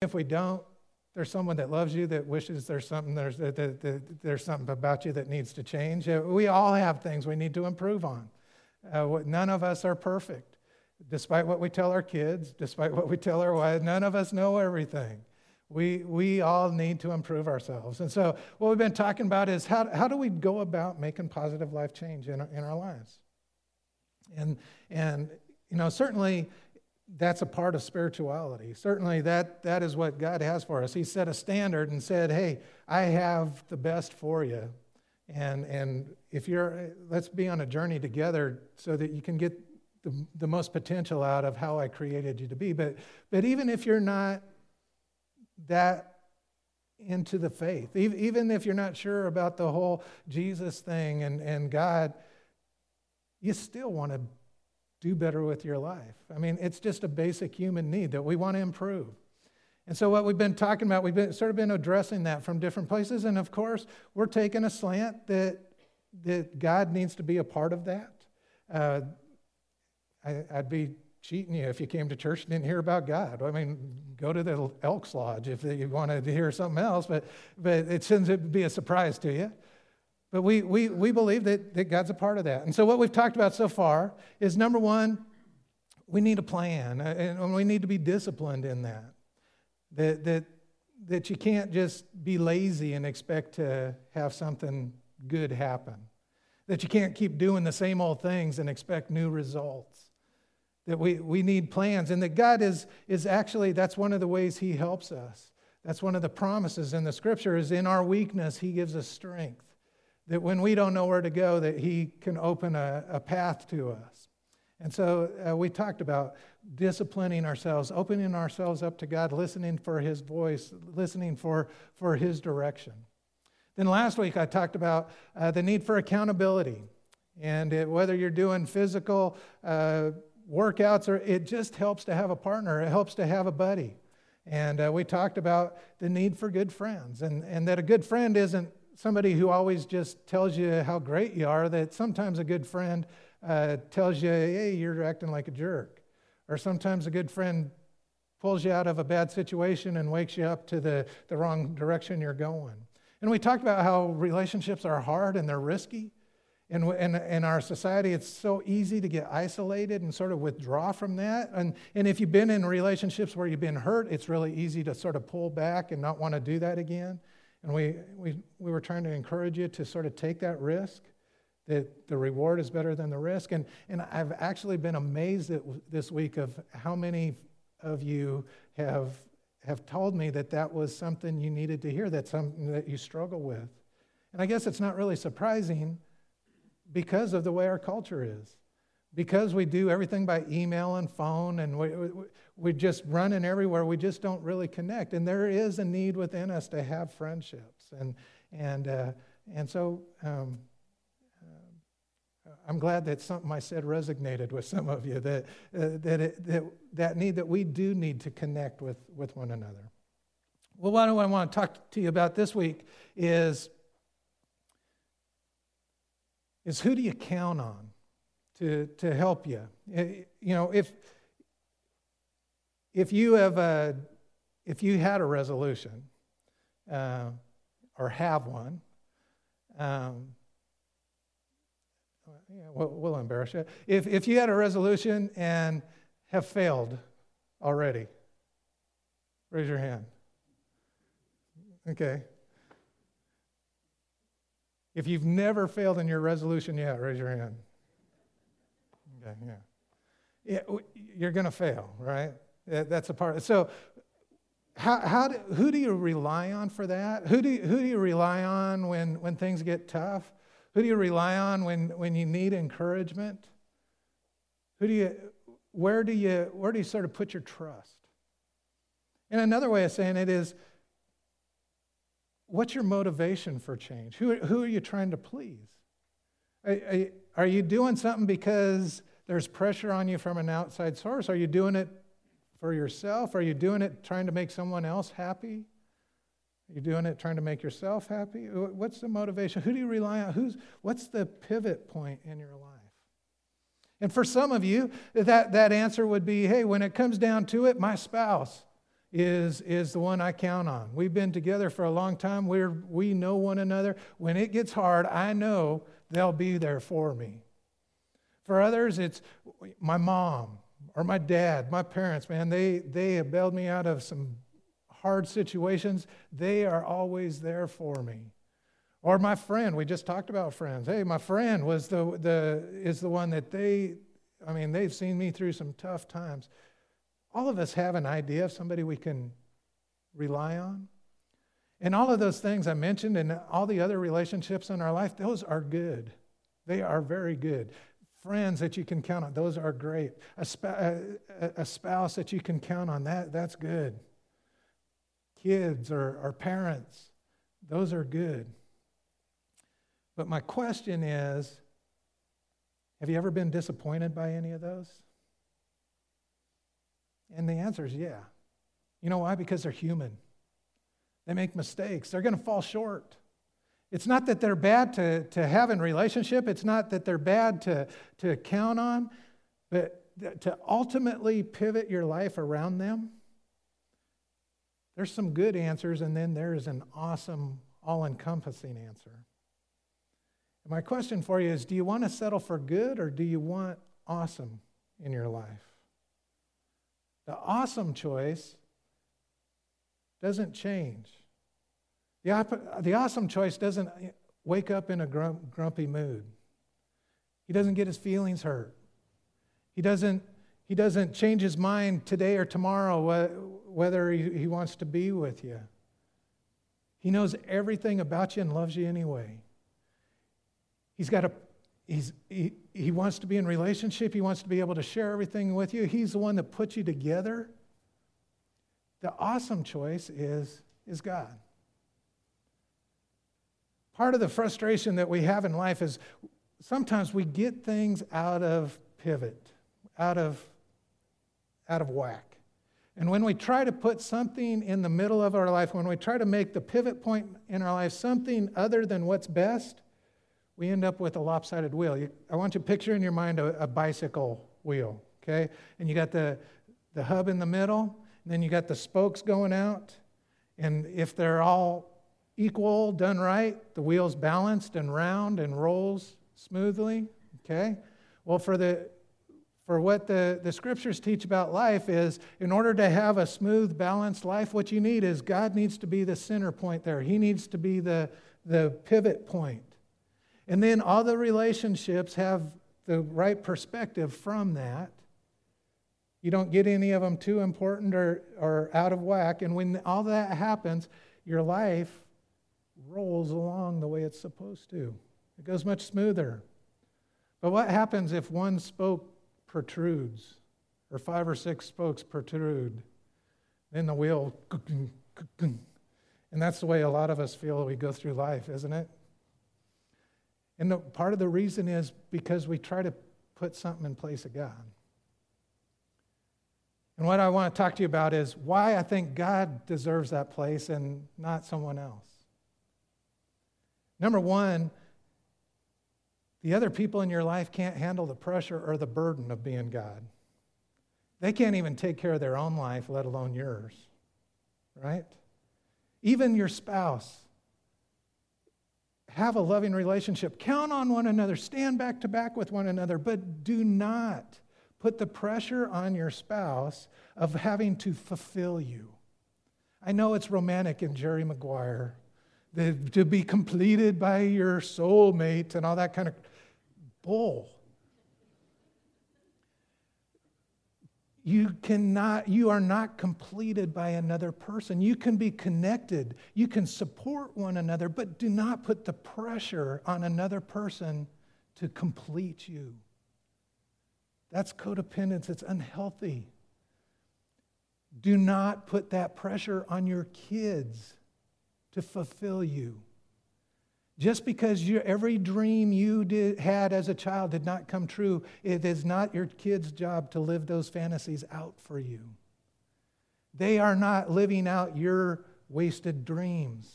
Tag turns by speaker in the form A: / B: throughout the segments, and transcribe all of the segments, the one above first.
A: if we don't, there's someone that loves you that wishes there's something there's, that, that, that, there's something about you that needs to change. We all have things we need to improve on. Uh, none of us are perfect. Despite what we tell our kids, despite what we tell our wives, none of us know everything. We, we all need to improve ourselves. And so, what we've been talking about is how, how do we go about making positive life change in our, in our lives? And, and, you know, certainly that's a part of spirituality. Certainly, that, that is what God has for us. He set a standard and said, Hey, I have the best for you. And, and if you're, let's be on a journey together so that you can get the, the most potential out of how I created you to be. But, but even if you're not that into the faith. Even if you're not sure about the whole Jesus thing and, and God, you still want to do better with your life. I mean, it's just a basic human need that we want to improve. And so, what we've been talking about, we've been, sort of been addressing that from different places. And of course, we're taking a slant that, that God needs to be a part of that. Uh, I, I'd be cheating you if you came to church and didn't hear about God. I mean, go to the Elks Lodge if you wanted to hear something else, but, but it shouldn't be a surprise to you. But we, we, we believe that, that God's a part of that. And so, what we've talked about so far is number one, we need a plan, uh, and we need to be disciplined in that. That, that, that you can't just be lazy and expect to have something good happen. That you can't keep doing the same old things and expect new results that we, we need plans, and that God is, is actually, that's one of the ways He helps us. That's one of the promises in the scripture is in our weakness, He gives us strength. That when we don't know where to go, that He can open a, a path to us. And so uh, we talked about disciplining ourselves, opening ourselves up to God, listening for His voice, listening for, for His direction. Then last week I talked about uh, the need for accountability. And it, whether you're doing physical uh, workouts, or it just helps to have a partner. It helps to have a buddy. And uh, we talked about the need for good friends, and, and that a good friend isn't somebody who always just tells you how great you are, that sometimes a good friend uh, tells you, hey, you're acting like a jerk. Or sometimes a good friend pulls you out of a bad situation and wakes you up to the, the wrong direction you're going. And we talked about how relationships are hard and they're risky. In, in, in, our society, it's so easy to get isolated and sort of withdraw from that. And, and if you've been in relationships where you've been hurt, it's really easy to sort of pull back and not want to do that again. And we, we, we were trying to encourage you to sort of take that risk, that the reward is better than the risk. And, and I've actually been amazed at, this week of how many of you have, have told me that that was something you needed to hear, that something that you struggle with. And I guess it's not really surprising because of the way our culture is. Because we do everything by email and phone and we, we, we're just running everywhere, we just don't really connect. And there is a need within us to have friendships. And, and, uh, and so um, uh, I'm glad that something I said resonated with some of you, that, uh, that, it, that, that need that we do need to connect with, with one another. Well, what I want to talk to you about this week is is who do you count on to, to help you? You know, if, if you have a, if you had a resolution uh, or have one, um, yeah, we'll, we'll embarrass you. If, if you had a resolution and have failed already, raise your hand. Okay. If you've never failed in your resolution yet, raise your hand. Okay, yeah. yeah you're going to fail, right? That's a part. So, how, how do, who do you rely on for that? Who do you, who do you rely on when, when things get tough? Who do you rely on when, when you need encouragement? Who do you, where, do you, where do you sort of put your trust? And another way of saying it is What's your motivation for change? Who, who are you trying to please? Are, are you doing something because there's pressure on you from an outside source? Are you doing it for yourself? Are you doing it trying to make someone else happy? Are you doing it trying to make yourself happy? What's the motivation? Who do you rely on? Who's, what's the pivot point in your life? And for some of you, that, that answer would be hey, when it comes down to it, my spouse. is, is the one I count on. We've been together for a long time. We're, we know one another. When it gets hard, I know they'll be there for me. For others, it's my mom or my dad, my parents, man. They, they have bailed me out of some hard situations. They are always there for me. Or my friend, we just talked about friends. Hey, my friend was the, the, is the one that they, I mean, they've seen me through some tough times. All of us have an idea of somebody we can rely on. And all of those things I mentioned and all the other relationships in our life, those are good. They are very good. Friends that you can count on, those are great. A, a, a spouse that you can count on, that, that's good. Kids or, or parents, those are good. But my question is have you ever been disappointed by any of those? And the answer is yeah. You know why? Because they're human. They make mistakes. They're going to fall short. It's not that they're bad to, to have in relationship. It's not that they're bad to, to count on, but to ultimately pivot your life around them. There's some good answers, and then there's an awesome, all encompassing answer. And my question for you is do you want to settle for good or do you want awesome in your life? The awesome choice doesn't change. The, awesome choice doesn't wake up in a grump- grumpy mood. He doesn't get his feelings hurt. He doesn't, he doesn't change his mind today or tomorrow whether he, he wants to be with you. He knows everything about you and loves you anyway. He's got a He's, he, he wants to be in relationship. He wants to be able to share everything with you. He's the one that puts you together. The awesome choice is, is God. Part of the frustration that we have in life is sometimes we get things out of pivot, out of, out of whack. And when we try to put something in the middle of our life, when we try to make the pivot point in our life something other than what's best, we end up with a lopsided wheel. You, I want you to picture in your mind a, a, bicycle wheel, okay? And you got the, the hub in the middle, and then you got the spokes going out. And if they're all equal, done right, the wheel's balanced and round and rolls smoothly, okay? Well, for the for what the, the scriptures teach about life is in order to have a smooth, balanced life, what you need is God needs to be the center point there. He needs to be the, the pivot point. And then all the relationships have the right perspective from that. You don't get any of them too important or, or out of whack. And when all that happens, your life rolls along the way it's supposed to. It goes much smoother. But what happens if one spoke protrudes, or five or six spokes protrude? Then the wheel, and that's the way a lot of us feel we go through life, isn't it? And the, part of the reason is because we try to put something in place of God. And what I want to talk to you about is why I think God deserves that place and not someone else. Number one, the other people in your life can't handle the pressure or the burden of being God. They can't even take care of their own life, let alone yours, right? Even your spouse have a loving relationship. Count on one another. Stand back to back with one another. But do not put the pressure on your spouse of having to fulfill you. I know it's romantic in Jerry Maguire to be completed by your soulmate and all that kind of bull. You cannot, you are not completed by another person. You can be connected. You can support one another, but do not put the pressure on another person to complete you. That's codependence. It's unhealthy. Do not put that pressure on your kids to fulfill you. Just because you, every dream you did, had as a child did not come true, it is not your kid's job to live those fantasies out for you. They are not living out your wasted dreams.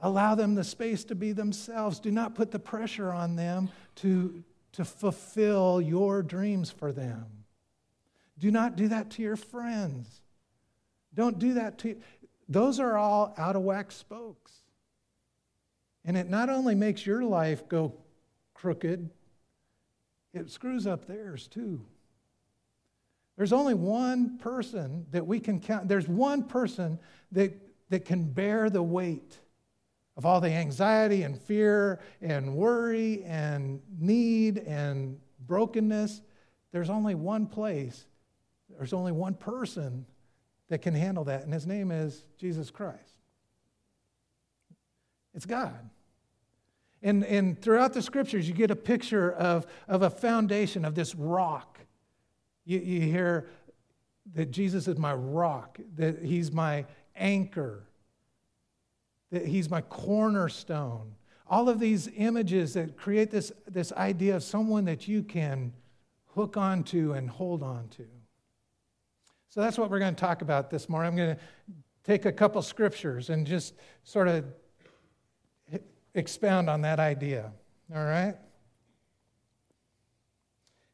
A: Allow them the space to be themselves. Do not put the pressure on them to, to fulfill your dreams for them. Do not do that to your friends. Don't do that to. Those are all out of whack spokes. And it not only makes your life go crooked, it screws up theirs too. There's only one person that we can count. There's one person that, that can bear the weight of all the anxiety and fear and worry and need and brokenness. There's only one place, there's only one person that can handle that, and his name is Jesus Christ. It's God. And, and throughout the scriptures, you get a picture of, of a foundation, of this rock. You, you hear that Jesus is my rock, that he's my anchor, that he's my cornerstone. All of these images that create this, this idea of someone that you can hook onto and hold on to. So that's what we're going to talk about this morning. I'm going to take a couple scriptures and just sort of expound on that idea. All right?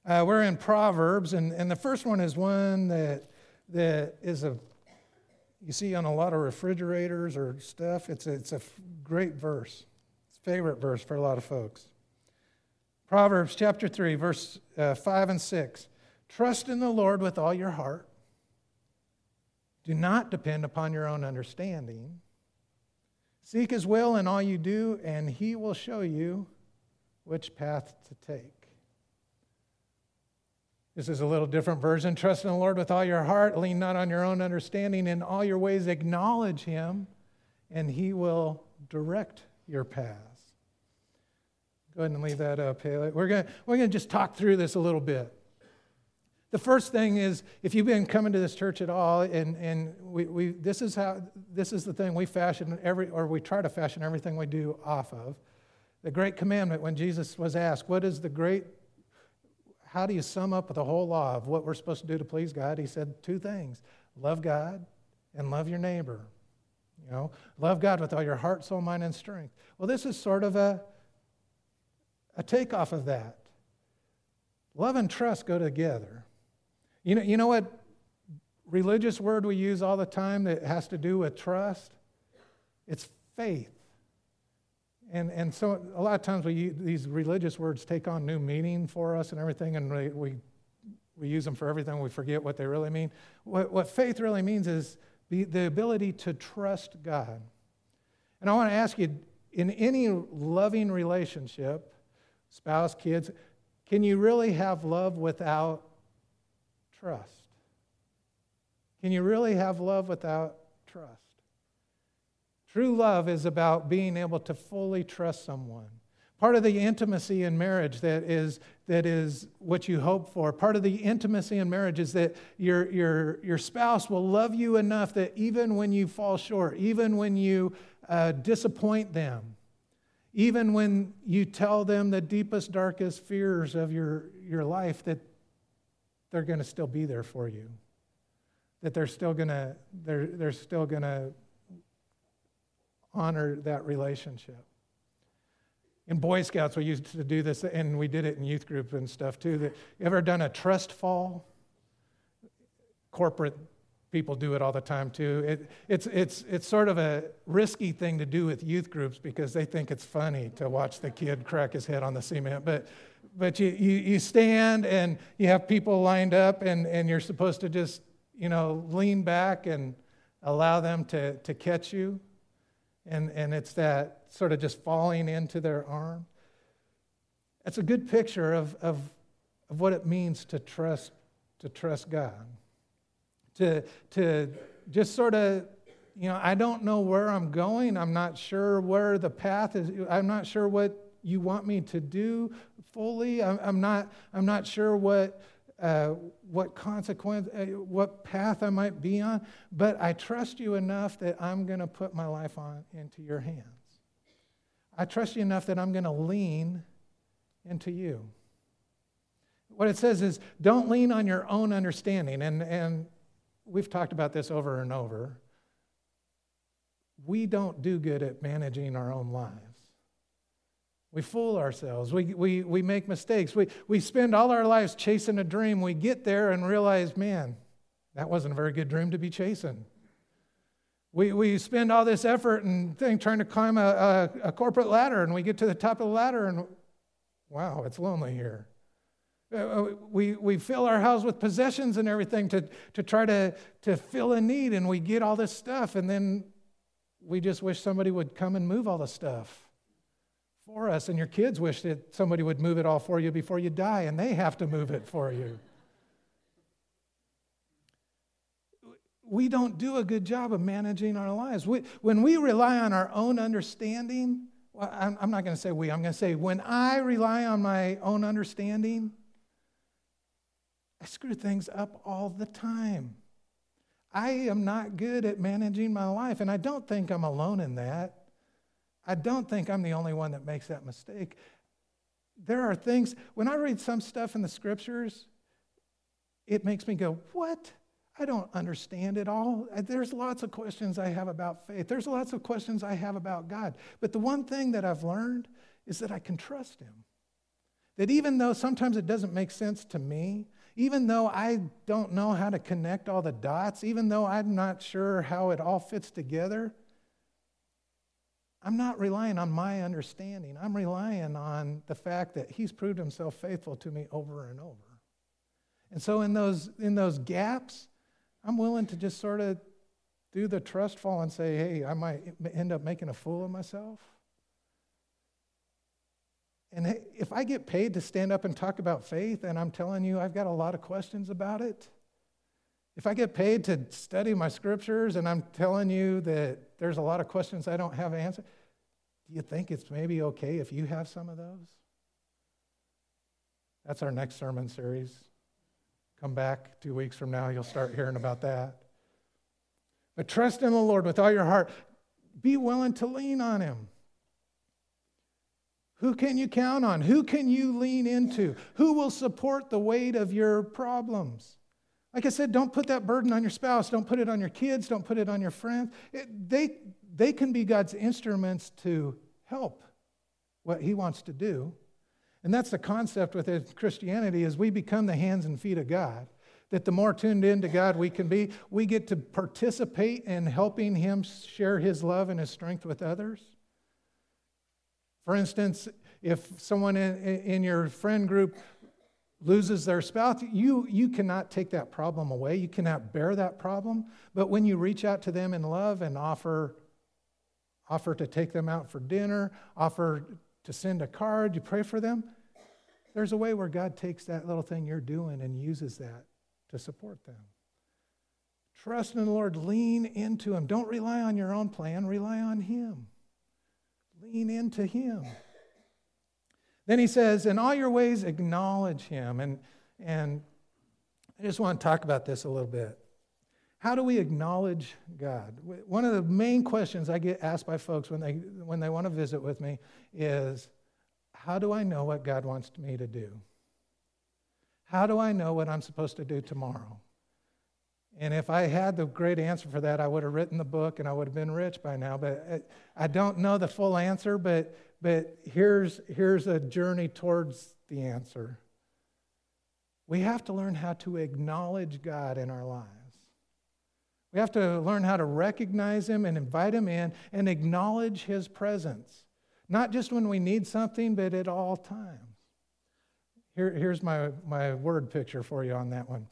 A: Uh, we're in Proverbs, and, and the first one is one that, that is a, you see on a lot of refrigerators or stuff. It's a, it's a great verse. It's a favorite verse for a lot of folks. Proverbs chapter 3, verse uh, 5 and 6. Trust in the Lord with all your heart. Do not depend upon your own understanding. Seek his will in all you do, and he will show you which path to take. This is a little different version. Trust in the Lord with all your heart. Lean not on your own understanding. In all your ways, acknowledge him, and he will direct your paths. Go ahead and leave that up, Haley. We're going we're to just talk through this a little bit. The first thing is if you've been coming to this church at all, and, and we, we, this, is how, this is the thing we fashion every, or we try to fashion everything we do off of. The great commandment, when Jesus was asked, What is the great, how do you sum up the whole law of what we're supposed to do to please God? He said two things love God and love your neighbor. You know, love God with all your heart, soul, mind, and strength. Well, this is sort of a, a takeoff of that. Love and trust go together. You know, you know what religious word we use all the time that has to do with trust? It's faith. And, and so a lot of times we these religious words take on new meaning for us and everything, and we, we, we use them for everything. We forget what they really mean. What, what faith really means is the, the ability to trust God. And I want to ask you in any loving relationship, spouse, kids, can you really have love without trust? Can you really have love without trust? True love is about being able to fully trust someone. Part of the intimacy in marriage that is, that is what you hope for, part of the intimacy in marriage is that your, your, your spouse will love you enough that even when you fall short, even when you uh, disappoint them, even when you tell them the deepest, darkest fears of your, your life, that they're going to still be there for you. That they're still going to they're, they're still going to honor that relationship. In Boy Scouts, we used to do this, and we did it in youth group and stuff too. That you ever done a trust fall? Corporate people do it all the time too. It, it's, it's, it's sort of a risky thing to do with youth groups because they think it's funny to watch the kid crack his head on the cement. But but you, you, you stand and you have people lined up and, and you're supposed to just, you know, lean back and allow them to, to catch you. And, and it's that sort of just falling into their arm. It's a good picture of, of, of what it means to trust, to trust God. To, to just sort of, you know, I don't know where I'm going. I'm not sure where the path is. I'm not sure what you want me to do fully. I'm, not, I'm not sure what, uh, what consequence, uh, what path I might be on, but I trust you enough that I'm going to put my life on into your hands. I trust you enough that I'm going to lean into you. What it says is don't lean on your own understanding. And, and we've talked about this over and over. We don't do good at managing our own lives. We fool ourselves. We, we, we make mistakes. We, we spend all our lives chasing a dream. We get there and realize, man, that wasn't a very good dream to be chasing. We, we spend all this effort and thing trying to climb a, a, a corporate ladder, and we get to the top of the ladder, and wow, it's lonely here. Uh, uh, we, we fill our house with possessions and everything to, to try to, to fill a need, and we get all this stuff, and then we just wish somebody would come and move all the stuff for us. And your kids wish that somebody would move it all for you before you die, and they have to move it for you. We don't do a good job of managing our lives. We, when we rely on our own understanding, well, I'm, I'm not going to say we, I'm going to say when I rely on my own understanding, I screw things up all the time. I am not good at managing my life, and I don't think I'm alone in that. I don't think I'm the only one that makes that mistake. There are things, when I read some stuff in the scriptures, it makes me go, What? I don't understand it all. Uh, there's lots of questions I have about faith. There's lots of questions I have about God. But the one thing that I've learned is that I can trust Him. That even though sometimes it doesn't make sense to me, even though I don't know how to connect all the dots, even though I'm not sure how it all fits together, I'm not relying on my understanding. I'm relying on the fact that He's proved Himself faithful to me over and over. And so, in those, in those gaps, I'm willing to just sort of do the trust fall and say, hey, I might end up making a fool of myself. And if I get paid to stand up and talk about faith, and I'm telling you, I've got a lot of questions about it. If I get paid to study my scriptures and I'm telling you that there's a lot of questions I don't have answered, do you think it's maybe okay if you have some of those? That's our next sermon series. Come back two weeks from now, you'll start hearing about that. But trust in the Lord with all your heart. Be willing to lean on Him. Who can you count on? Who can you lean into? Who will support the weight of your problems? Like I said, don't put that burden on your spouse. Don't put it on your kids. Don't put it on your friends. It, they, they can be God's instruments to help what He wants to do. And that's the concept with Christianity is we become the hands and feet of God. That the more tuned in to God we can be, we get to participate in helping Him share His love and His strength with others. For instance, if someone in, in your friend group loses their spouse, you, you cannot take that problem away. You cannot bear that problem. But when you reach out to them in love and offer, offer to take them out for dinner, offer to send a card, you pray for them, there's a way where God takes that little thing you're doing and uses that to support them. Trust in the Lord, lean into Him. Don't rely on your own plan, rely on Him. Lean into Him. Then he says, In all your ways, acknowledge Him. And, and I just want to talk about this a little bit. How do we acknowledge God? One of the main questions I get asked by folks when they, when they want to visit with me is How do I know what God wants me to do? How do I know what I'm supposed to do tomorrow? And if I had the great answer for that, I would have written the book and I would have been rich by now. But uh, I don't know the full answer, but, but here's, here's a journey towards the answer. We have to learn how to acknowledge God in our lives. We have to learn how to recognize Him and invite Him in and acknowledge His presence. Not just when we need something, but at all times. Here, here's my, my word picture for you on that one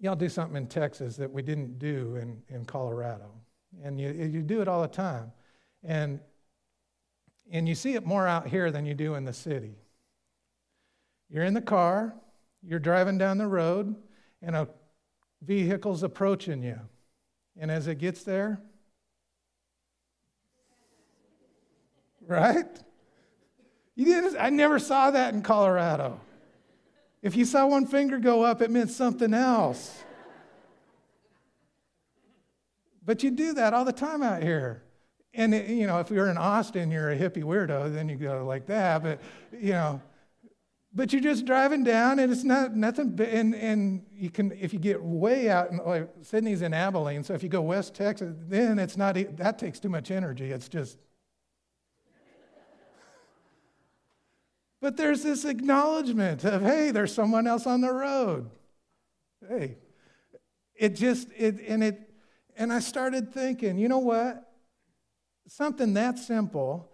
A: y'all do something in Texas that we didn't do in, in Colorado. And you, you do it all the time. And, and you see it more out here than you do in the city. You're in the car, you're driving down the road, and a vehicle's approaching you. And as it gets there, right? You didn't, I never saw that in Colorado. If you saw one finger go up, it meant something else. But you do that all the time out here. And, you know, if you're in Austin, you're a hippie weirdo, then you go like that. But, you know, but you're just driving down and it's not nothing. And, and you can, if you get way out, in, like Sydney's in Abilene, so if you go West Texas, then it's not, that takes too much energy. It's just But there's this acknowledgement of, hey, there's someone else on the road. Hey. It just, it, and it, And I started thinking, you know what? Something that simple,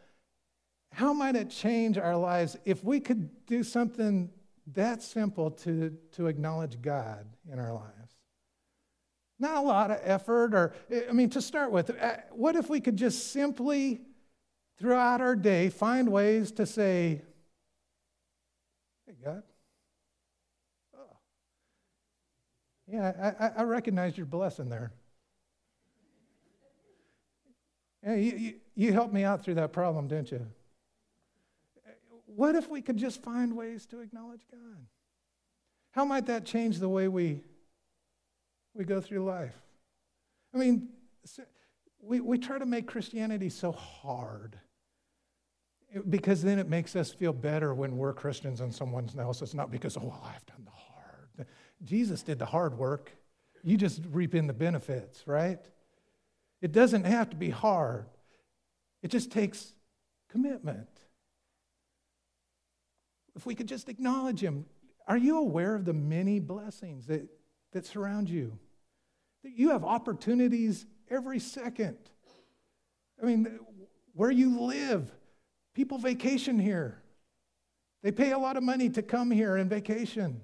A: how might it change our lives if we could do something that simple to, to acknowledge God in our lives? Not a lot of effort, or, I mean, to start with, uh, what if we could just simply, throughout our day, find ways to say, Hey, God. Oh. Yeah, I, I recognize your blessing there. You, you, you helped me out through that problem, didn't you? What if we could just find ways to acknowledge God? How might that change the way we, we go through life? I mean, we, we try to make Christianity so hard eh, because then it makes us feel better when we're Christians and someone else. It's not because, oh, well, I've done the hard. Jesus did the hard work. You just reap in the benefits, right? It doesn't have to be hard, it just takes commitment. If we could just acknowledge Him, are you aware of the many blessings that, that surround you? That you have opportunities every second. I mean, where you live, people vacation here. They pay a lot of money to come here and vacation.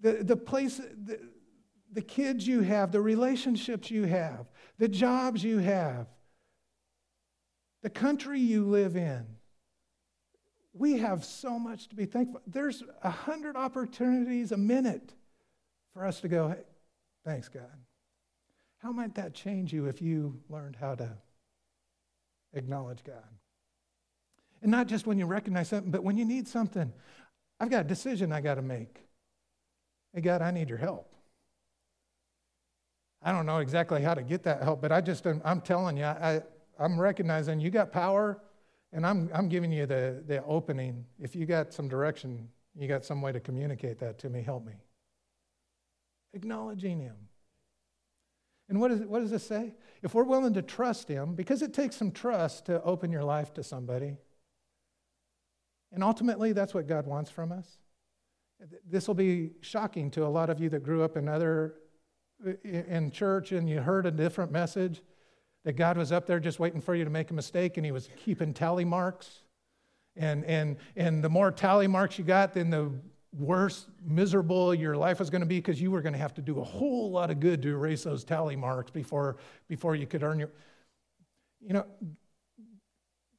A: The, the place, the, the kids you have, the relationships you have, the jobs you have, the country you live in. We have so much to be thankful. There's a hundred opportunities a minute for us to go, hey, thanks, God. How might that change you if you learned how to acknowledge God? And not just when you recognize something, but when you need something. I've got a decision I got to make. Hey, God, I need your help. I don't know exactly how to get that help, but I just, I'm telling you, I, I'm recognizing you got power, and I'm, I'm giving you the, the opening. If you got some direction, you got some way to communicate that to me, help me. Acknowledging Him. And what, is, what does this say? If we're willing to trust Him, because it takes some trust to open your life to somebody, and ultimately, that's what God wants from us. This will be shocking to a lot of you that grew up in other in church and you heard a different message that God was up there just waiting for you to make a mistake and he was keeping tally marks. And, and, and the more tally marks you got, then the worse, miserable your life was going to be because you were going to have to do a whole lot of good to erase those tally marks before, before you could earn your. You know,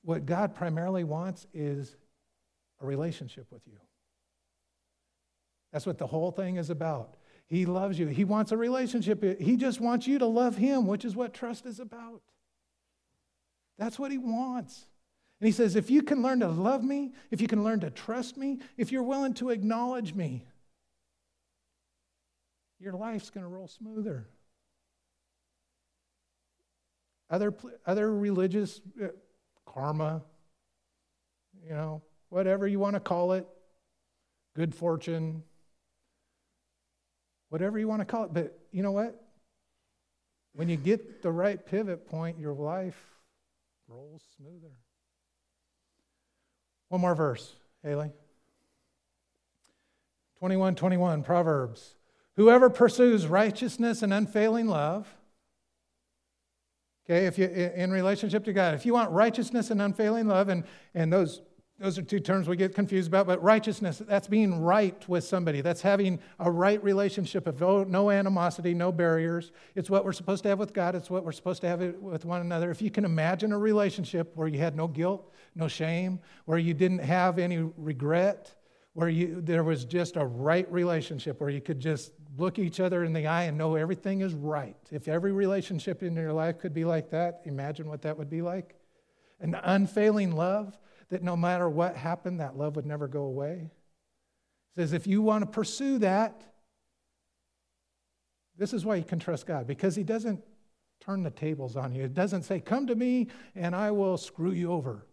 A: what God primarily wants is a relationship with you. That's what the whole thing is about. He loves you. He wants a relationship. He just wants you to love Him, which is what trust is about. That's what He wants. And He says, if you can learn to love me, if you can learn to trust me, if you're willing to acknowledge me, your life's going to roll smoother. Other, other religious uh, karma, you know, whatever you want to call it, good fortune, whatever you want to call it. But you know what? When you get the right pivot point, your life rolls smoother. One more verse, Haley. 21 21, Proverbs. Whoever pursues righteousness and unfailing love, okay, if you in relationship to God, if you want righteousness and unfailing love, and, and those those are two terms we get confused about, but righteousness, that's being right with somebody. That's having a right relationship of no, animosity, no barriers. It's what we're supposed to have with God, it's what we're supposed to have with one another. If you can imagine a relationship where you had no guilt, no shame, where you didn't have any regret, where you, there was just a right relationship, where you could just look each other in the eye and know everything is right. If every relationship in your life could be like that, imagine what that would be like. An unfailing love that no matter what happened, that love would never go away. He says, if you want to pursue that, this is why you can trust God, because He doesn't turn the tables on you. It doesn't say, Come to me and I will screw you over.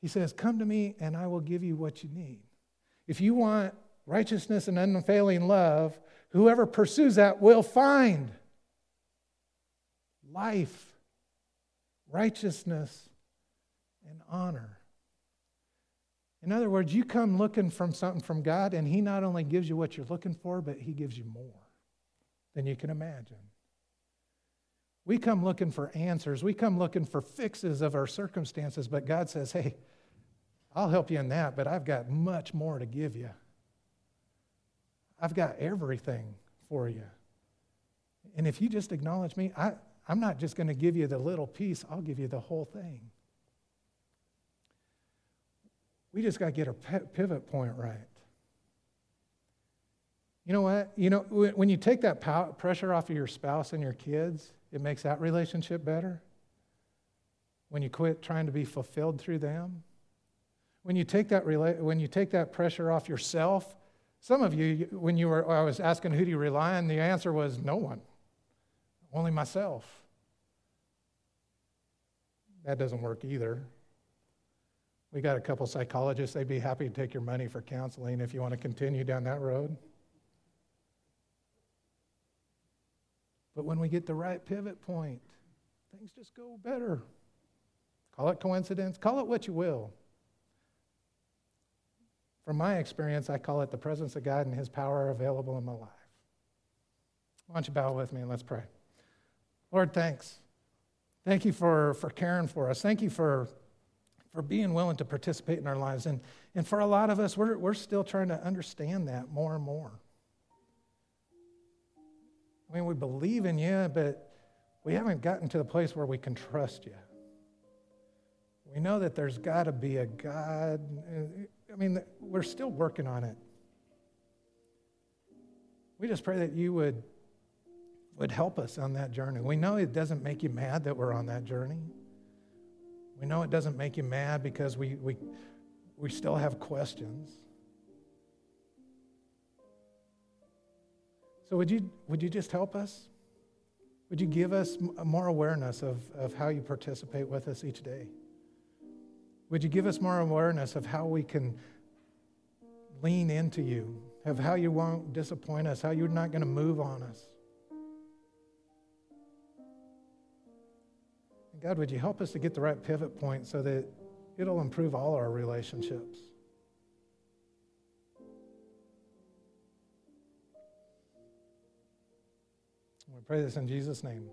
A: He says, Come to me and I will give you what you need. If you want righteousness and unfailing love, whoever pursues that will find life, righteousness, and honor. In other words, you come looking from something from God, and He not only gives you what you're looking for, but He gives you more than you can imagine. We come looking for answers. We come looking for fixes of our circumstances, but God says, hey, I'll help you in that, but I've got much more to give you. I've got everything for you. And if you just acknowledge me, I, I'm not just going to give you the little piece, I'll give you the whole thing. We just got to get our pivot point right. You know what? You know, when you take that pressure off of your spouse and your kids, it makes that relationship better. When you quit trying to be fulfilled through them, when you take that, when you take that pressure off yourself, some of you, when you were, I was asking who do you rely on, the answer was no one, only myself. That doesn't work either. We got a couple psychologists, they'd be happy to take your money for counseling if you want to continue down that road. But when we get the right pivot point, things just go better. Call it coincidence, call it what you will. From my experience, I call it the presence of God and His power available in my life. Why don't you bow with me and let's pray? Lord, thanks. Thank you for, for caring for us. Thank you for, for being willing to participate in our lives. And, and for a lot of us, we're, we're still trying to understand that more and more. I mean, we believe in you, but we haven't gotten to the place where we can trust you. We know that there's got to be a God. I mean, we're still working on it. We just pray that you would, would help us on that journey. We know it doesn't make you mad that we're on that journey. We know it doesn't make you mad because we, we, we still have questions. So, would you, would you just help us? Would you give us uh, more awareness of, of how you participate with us each day? Would you give us more awareness of how we can lean into you, of how you won't disappoint us, how you're not going to move on us? God, would you help us to get the right pivot point so that it'll improve all our relationships? We pray this in Jesus' name.